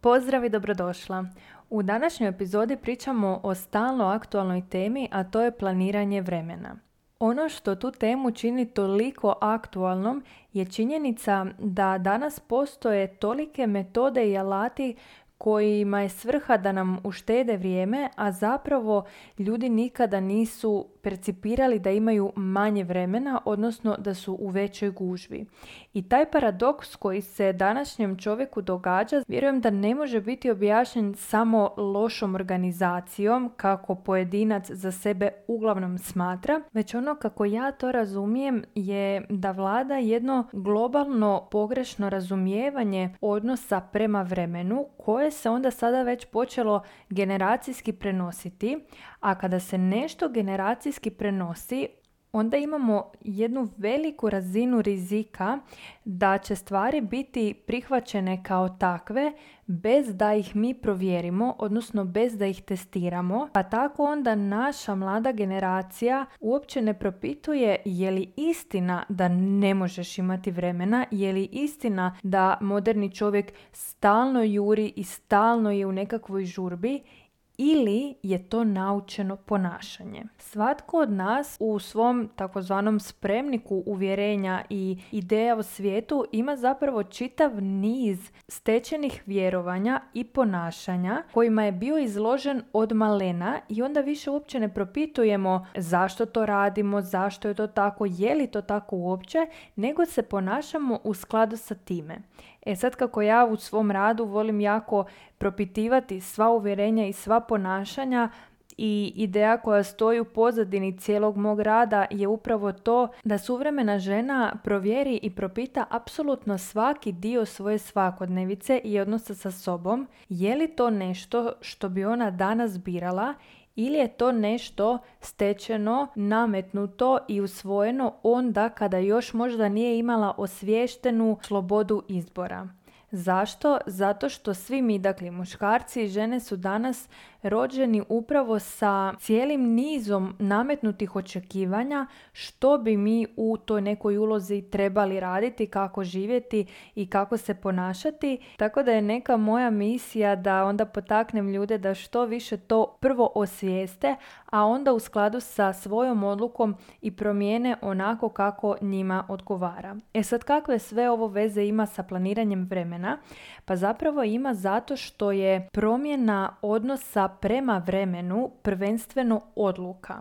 Pozdrav i dobrodošla. U današnjoj epizodi pričamo o stalno aktualnoj temi, a to je planiranje vremena. Ono što tu temu čini toliko aktualnom je činjenica da danas postoje tolike metode i alati kojima je svrha da nam uštede vrijeme, a zapravo ljudi nikada nisu percipirali da imaju manje vremena, odnosno da su u većoj gužvi. I taj paradoks koji se današnjem čovjeku događa, vjerujem da ne može biti objašnjen samo lošom organizacijom, kako pojedinac za sebe uglavnom smatra, već ono kako ja to razumijem je da vlada jedno globalno pogrešno razumijevanje odnosa prema vremenu koje se onda sada već počelo generacijski prenositi, a kada se nešto generacijski prenosi, onda imamo jednu veliku razinu rizika da će stvari biti prihvaćene kao takve bez da ih mi provjerimo, odnosno bez da ih testiramo, pa tako onda naša mlada generacija uopće ne propituje je li istina da ne možeš imati vremena, je li istina da moderni čovjek stalno juri i stalno je u nekakvoj žurbi ili je to naučeno ponašanje. Svatko od nas u svom takozvanom spremniku uvjerenja i ideja o svijetu ima zapravo čitav niz stečenih vjerovanja i ponašanja kojima je bio izložen od malena i onda više uopće ne propitujemo zašto to radimo, zašto je to tako, je li to tako uopće, nego se ponašamo u skladu sa time. E sad kako ja u svom radu volim jako propitivati sva uvjerenja i sva ponašanja, i ideja koja stoji u pozadini cijelog mog rada je upravo to da suvremena žena provjeri i propita apsolutno svaki dio svoje svakodnevice i odnosa sa sobom, je li to nešto što bi ona danas birala ili je to nešto stečeno, nametnuto i usvojeno onda kada još možda nije imala osviještenu slobodu izbora. Zašto? Zato što svi mi, dakle muškarci i žene su danas rođeni upravo sa cijelim nizom nametnutih očekivanja što bi mi u toj nekoj ulozi trebali raditi, kako živjeti i kako se ponašati. Tako da je neka moja misija da onda potaknem ljude da što više to prvo osvijeste, a onda u skladu sa svojom odlukom i promijene onako kako njima odgovara. E sad kakve sve ovo veze ima sa planiranjem vremena? Pa zapravo ima zato što je promjena odnosa prema vremenu prvenstveno odluka.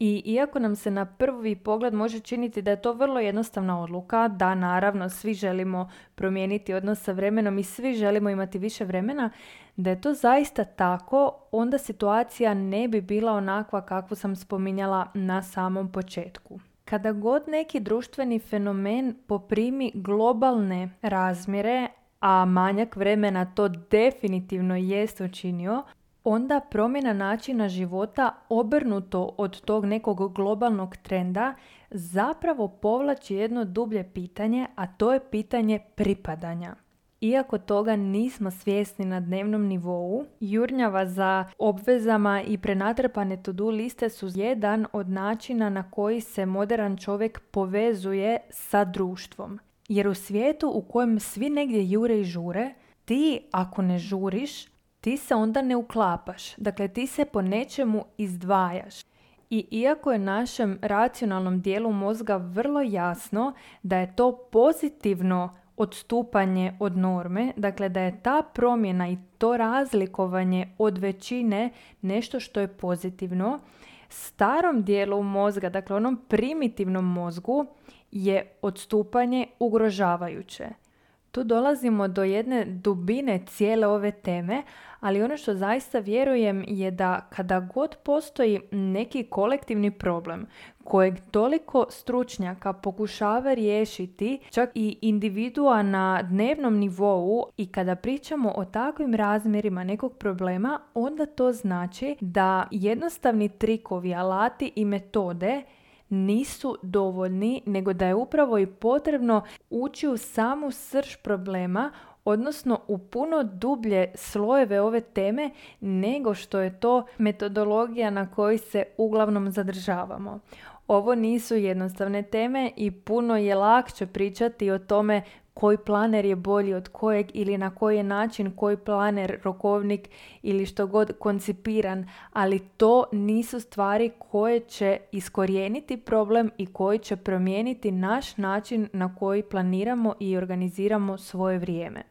I iako nam se na prvi pogled može činiti da je to vrlo jednostavna odluka, da naravno svi želimo promijeniti odnos sa vremenom i svi želimo imati više vremena, da je to zaista tako, onda situacija ne bi bila onakva kakvu sam spominjala na samom početku. Kada god neki društveni fenomen poprimi globalne razmjere, a manjak vremena to definitivno jest učinio, onda promjena načina života obrnuto od tog nekog globalnog trenda zapravo povlači jedno dublje pitanje, a to je pitanje pripadanja. Iako toga nismo svjesni na dnevnom nivou, jurnjava za obvezama i prenatrpane to-do liste su jedan od načina na koji se modern čovjek povezuje sa društvom. Jer u svijetu u kojem svi negdje jure i žure, ti ako ne žuriš, ti se onda ne uklapaš. Dakle, ti se po nečemu izdvajaš. I iako je našem racionalnom dijelu mozga vrlo jasno da je to pozitivno odstupanje od norme, dakle da je ta promjena i to razlikovanje od većine nešto što je pozitivno, starom dijelu mozga, dakle onom primitivnom mozgu, je odstupanje ugrožavajuće. Tu dolazimo do jedne dubine cijele ove teme, ali ono što zaista vjerujem je da kada god postoji neki kolektivni problem kojeg toliko stručnjaka pokušava riješiti, čak i individua na dnevnom nivou i kada pričamo o takvim razmjerima nekog problema, onda to znači da jednostavni trikovi, alati i metode nisu dovoljni, nego da je upravo i potrebno ući u samu srž problema, odnosno u puno dublje slojeve ove teme nego što je to metodologija na kojoj se uglavnom zadržavamo. Ovo nisu jednostavne teme i puno je lakše pričati o tome koji planer je bolji od kojeg ili na koji je način koji planer, rokovnik ili što god koncipiran, ali to nisu stvari koje će iskorijeniti problem i koji će promijeniti naš način na koji planiramo i organiziramo svoje vrijeme.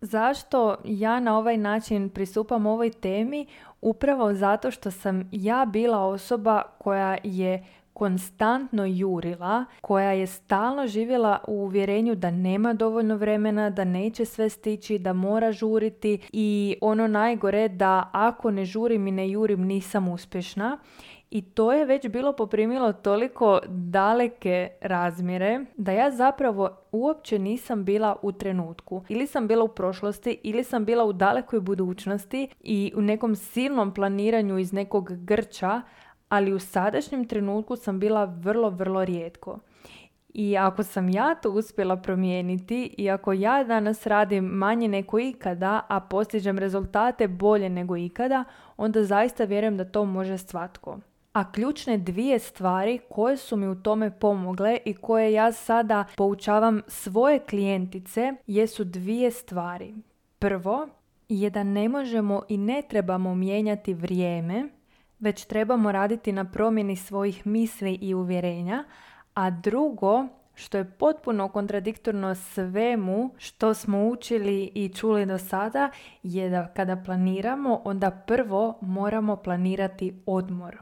Zašto ja na ovaj način pristupam ovoj temi? Upravo zato što sam ja bila osoba koja je konstantno jurila, koja je stalno živjela u uvjerenju da nema dovoljno vremena, da neće sve stići, da mora žuriti i ono najgore da ako ne žurim i ne jurim nisam uspješna. I to je već bilo poprimilo toliko daleke razmjere da ja zapravo uopće nisam bila u trenutku. Ili sam bila u prošlosti ili sam bila u dalekoj budućnosti i u nekom silnom planiranju iz nekog grča, ali u sadašnjem trenutku sam bila vrlo, vrlo rijetko. I ako sam ja to uspjela promijeniti i ako ja danas radim manje nego ikada, a postižem rezultate bolje nego ikada, onda zaista vjerujem da to može svatko. A ključne dvije stvari koje su mi u tome pomogle i koje ja sada poučavam svoje klijentice jesu dvije stvari. Prvo je da ne možemo i ne trebamo mijenjati vrijeme, već trebamo raditi na promjeni svojih misli i uvjerenja, a drugo što je potpuno kontradiktorno svemu što smo učili i čuli do sada je da kada planiramo onda prvo moramo planirati odmor.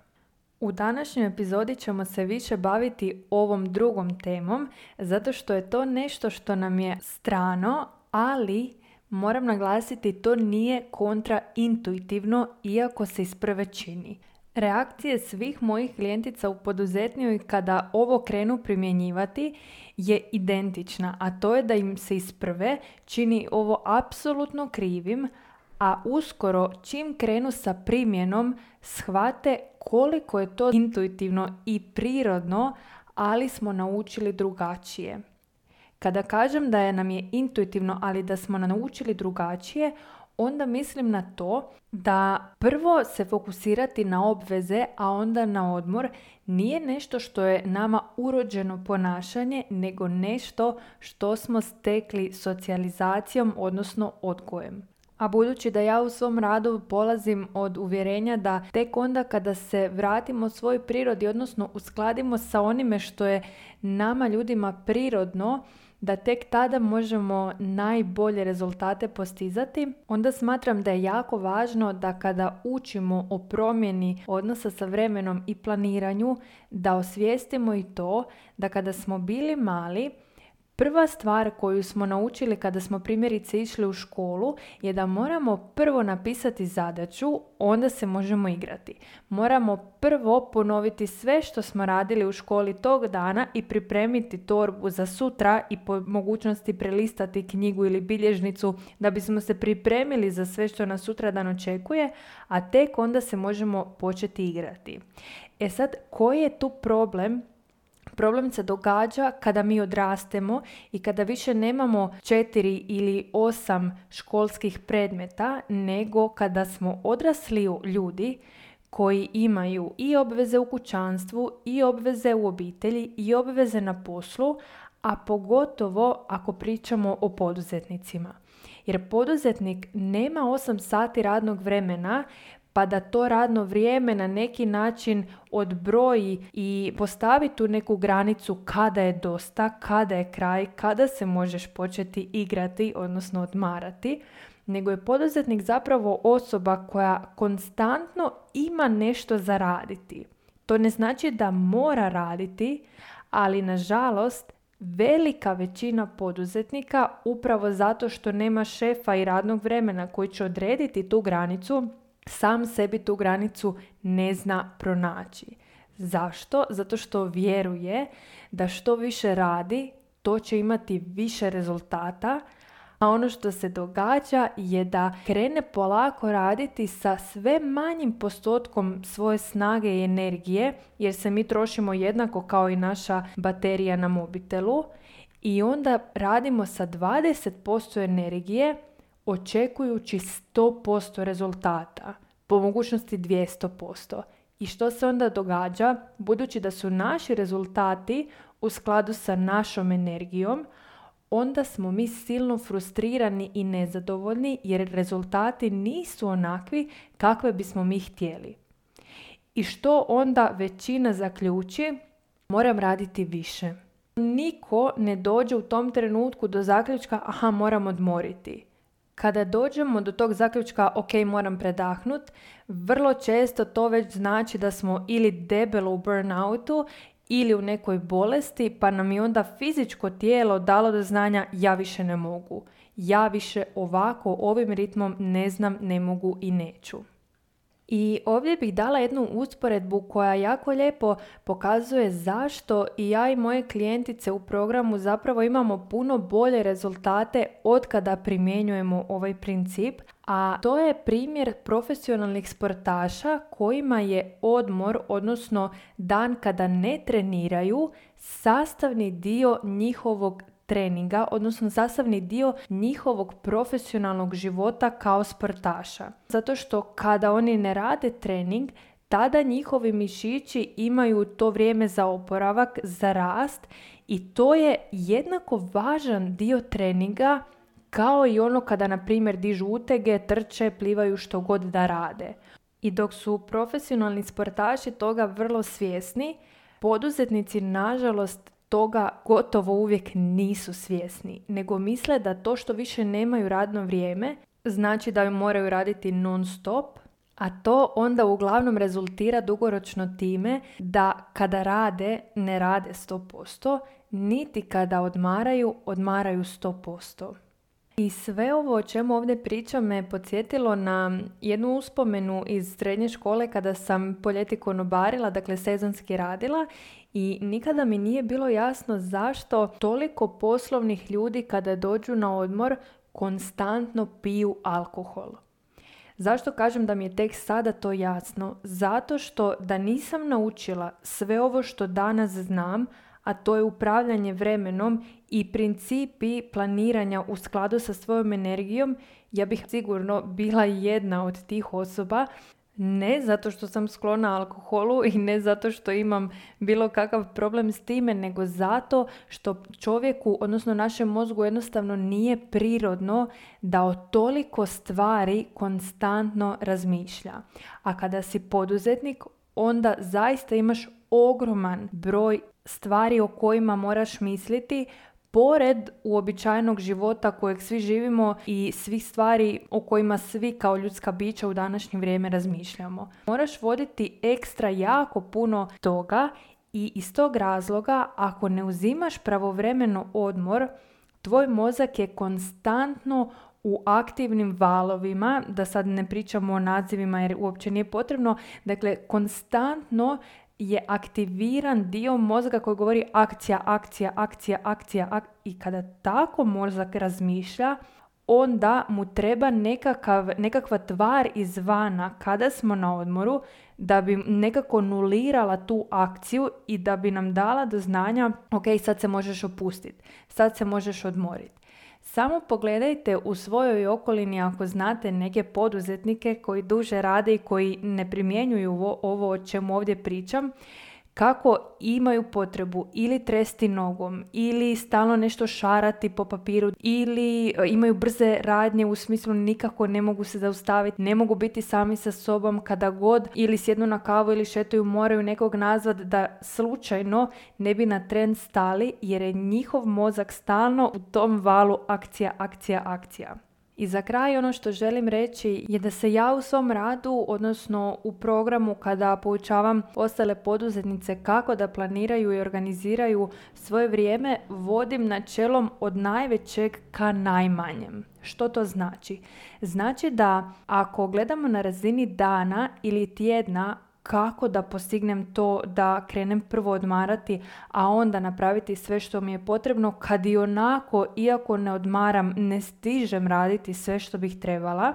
U današnjoj epizodi ćemo se više baviti ovom drugom temom zato što je to nešto što nam je strano, ali moram naglasiti to nije kontraintuitivno iako se iz prve čini. Reakcije svih mojih klijentica u poduzetnju kada ovo krenu primjenjivati je identična, a to je da im se iz prve čini ovo apsolutno krivim, a uskoro čim krenu sa primjenom shvate koliko je to intuitivno i prirodno, ali smo naučili drugačije. Kada kažem da je nam je intuitivno, ali da smo naučili drugačije, onda mislim na to da prvo se fokusirati na obveze, a onda na odmor nije nešto što je nama urođeno ponašanje, nego nešto što smo stekli socijalizacijom, odnosno odgojem. A budući da ja u svom radu polazim od uvjerenja da tek onda kada se vratimo svojoj prirodi, odnosno uskladimo sa onime što je nama ljudima prirodno, da tek tada možemo najbolje rezultate postizati, onda smatram da je jako važno da kada učimo o promjeni odnosa sa vremenom i planiranju, da osvijestimo i to da kada smo bili mali, Prva stvar koju smo naučili kada smo primjerice išli u školu je da moramo prvo napisati zadaću, onda se možemo igrati. Moramo prvo ponoviti sve što smo radili u školi tog dana i pripremiti torbu za sutra i po mogućnosti prelistati knjigu ili bilježnicu da bismo se pripremili za sve što nas sutra dan očekuje, a tek onda se možemo početi igrati. E sad, koji je tu problem Problem se događa kada mi odrastemo i kada više nemamo četiri ili osam školskih predmeta, nego kada smo odrasli ljudi koji imaju i obveze u kućanstvu, i obveze u obitelji, i obveze na poslu, a pogotovo ako pričamo o poduzetnicima. Jer poduzetnik nema 8 sati radnog vremena pa da to radno vrijeme na neki način odbroji i postavi tu neku granicu kada je dosta, kada je kraj, kada se možeš početi igrati, odnosno odmarati, nego je poduzetnik zapravo osoba koja konstantno ima nešto za raditi. To ne znači da mora raditi, ali nažalost velika većina poduzetnika upravo zato što nema šefa i radnog vremena koji će odrediti tu granicu sam sebi tu granicu ne zna pronaći. Zašto? Zato što vjeruje da što više radi, to će imati više rezultata, a ono što se događa je da krene polako raditi sa sve manjim postotkom svoje snage i energije, jer se mi trošimo jednako kao i naša baterija na mobitelu, i onda radimo sa 20% energije očekujući 100% rezultata, po mogućnosti 200%. I što se onda događa? Budući da su naši rezultati u skladu sa našom energijom, onda smo mi silno frustrirani i nezadovoljni jer rezultati nisu onakvi kakve bismo mi htjeli. I što onda većina zaključi? Moram raditi više. Niko ne dođe u tom trenutku do zaključka aha moram odmoriti. Kada dođemo do tog zaključka ok moram predahnut, vrlo često to već znači da smo ili debelo u burnoutu ili u nekoj bolesti pa nam je onda fizičko tijelo dalo do znanja ja više ne mogu. Ja više ovako ovim ritmom ne znam, ne mogu i neću. I ovdje bih dala jednu usporedbu koja jako lijepo pokazuje zašto i ja i moje klijentice u programu zapravo imamo puno bolje rezultate od kada primjenjujemo ovaj princip, a to je primjer profesionalnih sportaša kojima je odmor, odnosno dan kada ne treniraju, sastavni dio njihovog treninga, odnosno sastavni dio njihovog profesionalnog života kao sportaša. Zato što kada oni ne rade trening, tada njihovi mišići imaju to vrijeme za oporavak, za rast i to je jednako važan dio treninga kao i ono kada, na primjer, dižu utege, trče, plivaju što god da rade. I dok su profesionalni sportaši toga vrlo svjesni, poduzetnici nažalost toga gotovo uvijek nisu svjesni, nego misle da to što više nemaju radno vrijeme znači da ju moraju raditi non stop, a to onda uglavnom rezultira dugoročno time da kada rade, ne rade 100%, niti kada odmaraju, odmaraju 100%. I sve ovo o čemu ovdje pričam me podsjetilo na jednu uspomenu iz srednje škole kada sam po ljeti konobarila, dakle sezonski radila i nikada mi nije bilo jasno zašto toliko poslovnih ljudi kada dođu na odmor konstantno piju alkohol. Zašto kažem da mi je tek sada to jasno? Zato što da nisam naučila sve ovo što danas znam, a to je upravljanje vremenom i principi planiranja u skladu sa svojom energijom, ja bih sigurno bila jedna od tih osoba ne zato što sam sklona alkoholu i ne zato što imam bilo kakav problem s time, nego zato što čovjeku, odnosno našem mozgu jednostavno nije prirodno da o toliko stvari konstantno razmišlja. A kada si poduzetnik, onda zaista imaš ogroman broj stvari o kojima moraš misliti pored uobičajenog života kojeg svi živimo i svih stvari o kojima svi kao ljudska bića u današnje vrijeme razmišljamo. Moraš voditi ekstra jako puno toga i iz tog razloga ako ne uzimaš pravovremeno odmor, tvoj mozak je konstantno u aktivnim valovima, da sad ne pričamo o nadzivima jer uopće nije potrebno, dakle konstantno je aktiviran dio mozga koji govori akcija, akcija, akcija, akcija i kada tako mozak razmišlja, onda mu treba nekakav, nekakva tvar izvana kada smo na odmoru da bi nekako nulirala tu akciju i da bi nam dala do znanja ok, sad se možeš opustiti, sad se možeš odmoriti. Samo pogledajte u svojoj okolini ako znate neke poduzetnike koji duže rade i koji ne primjenjuju ovo o čemu ovdje pričam kako imaju potrebu ili tresti nogom ili stalno nešto šarati po papiru ili e, imaju brze radnje u smislu nikako ne mogu se zaustaviti, ne mogu biti sami sa sobom kada god ili sjednu na kavu ili šetaju moraju nekog nazvat da slučajno ne bi na trend stali jer je njihov mozak stalno u tom valu akcija, akcija, akcija. I za kraj ono što želim reći je da se ja u svom radu, odnosno u programu kada poučavam ostale poduzetnice kako da planiraju i organiziraju svoje vrijeme, vodim načelom od najvećeg ka najmanjem. Što to znači? Znači da ako gledamo na razini dana ili tjedna, kako da postignem to da krenem prvo odmarati, a onda napraviti sve što mi je potrebno kad i onako, iako ne odmaram, ne stižem raditi sve što bih trebala,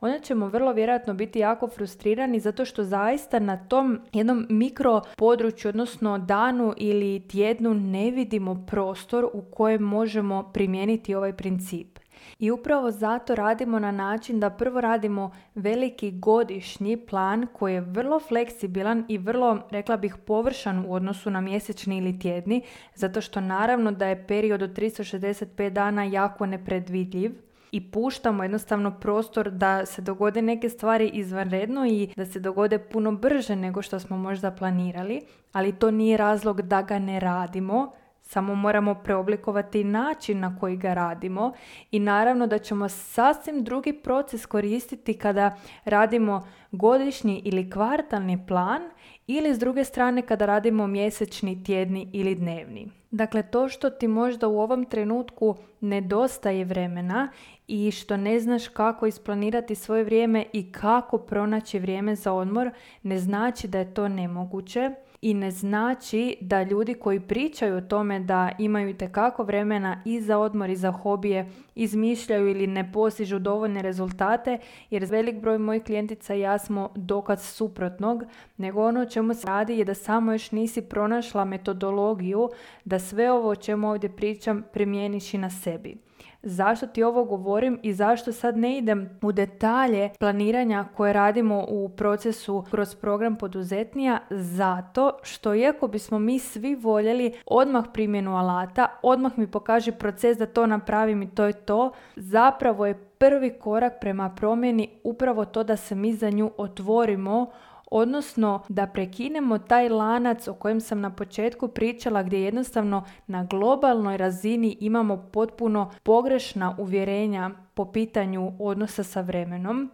onda ćemo vrlo vjerojatno biti jako frustrirani zato što zaista na tom jednom mikro području, odnosno danu ili tjednu ne vidimo prostor u kojem možemo primijeniti ovaj princip. I upravo zato radimo na način da prvo radimo veliki godišnji plan koji je vrlo fleksibilan i vrlo, rekla bih, površan u odnosu na mjesečni ili tjedni, zato što naravno da je period od 365 dana jako nepredvidljiv i puštamo jednostavno prostor da se dogode neke stvari izvanredno i da se dogode puno brže nego što smo možda planirali, ali to nije razlog da ga ne radimo, samo moramo preoblikovati način na koji ga radimo i naravno da ćemo sasvim drugi proces koristiti kada radimo godišnji ili kvartalni plan ili s druge strane kada radimo mjesečni, tjedni ili dnevni. Dakle, to što ti možda u ovom trenutku nedostaje vremena i što ne znaš kako isplanirati svoje vrijeme i kako pronaći vrijeme za odmor, ne znači da je to nemoguće i ne znači da ljudi koji pričaju o tome da imaju itekako vremena i za odmor i za hobije izmišljaju ili ne postižu dovoljne rezultate jer velik broj mojih klijentica i ja smo dokaz suprotnog nego ono o čemu se radi je da samo još nisi pronašla metodologiju da sve ovo o čemu ovdje pričam primjeniš i na sebi. Zašto ti ovo govorim i zašto sad ne idem u detalje planiranja koje radimo u procesu kroz program poduzetnija? Zato što iako bismo mi svi voljeli odmah primjenu alata, odmah mi pokaže proces da to napravim i to je to, zapravo je prvi korak prema promjeni upravo to da se mi za nju otvorimo odnosno da prekinemo taj lanac o kojem sam na početku pričala gdje jednostavno na globalnoj razini imamo potpuno pogrešna uvjerenja po pitanju odnosa sa vremenom.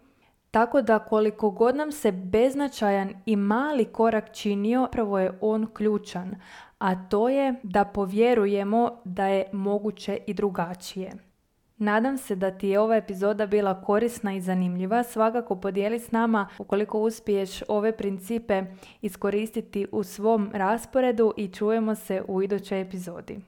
Tako da koliko god nam se beznačajan i mali korak činio, prvo je on ključan, a to je da povjerujemo da je moguće i drugačije. Nadam se da ti je ova epizoda bila korisna i zanimljiva. Svakako podijeli s nama ukoliko uspiješ ove principe iskoristiti u svom rasporedu i čujemo se u idućoj epizodi.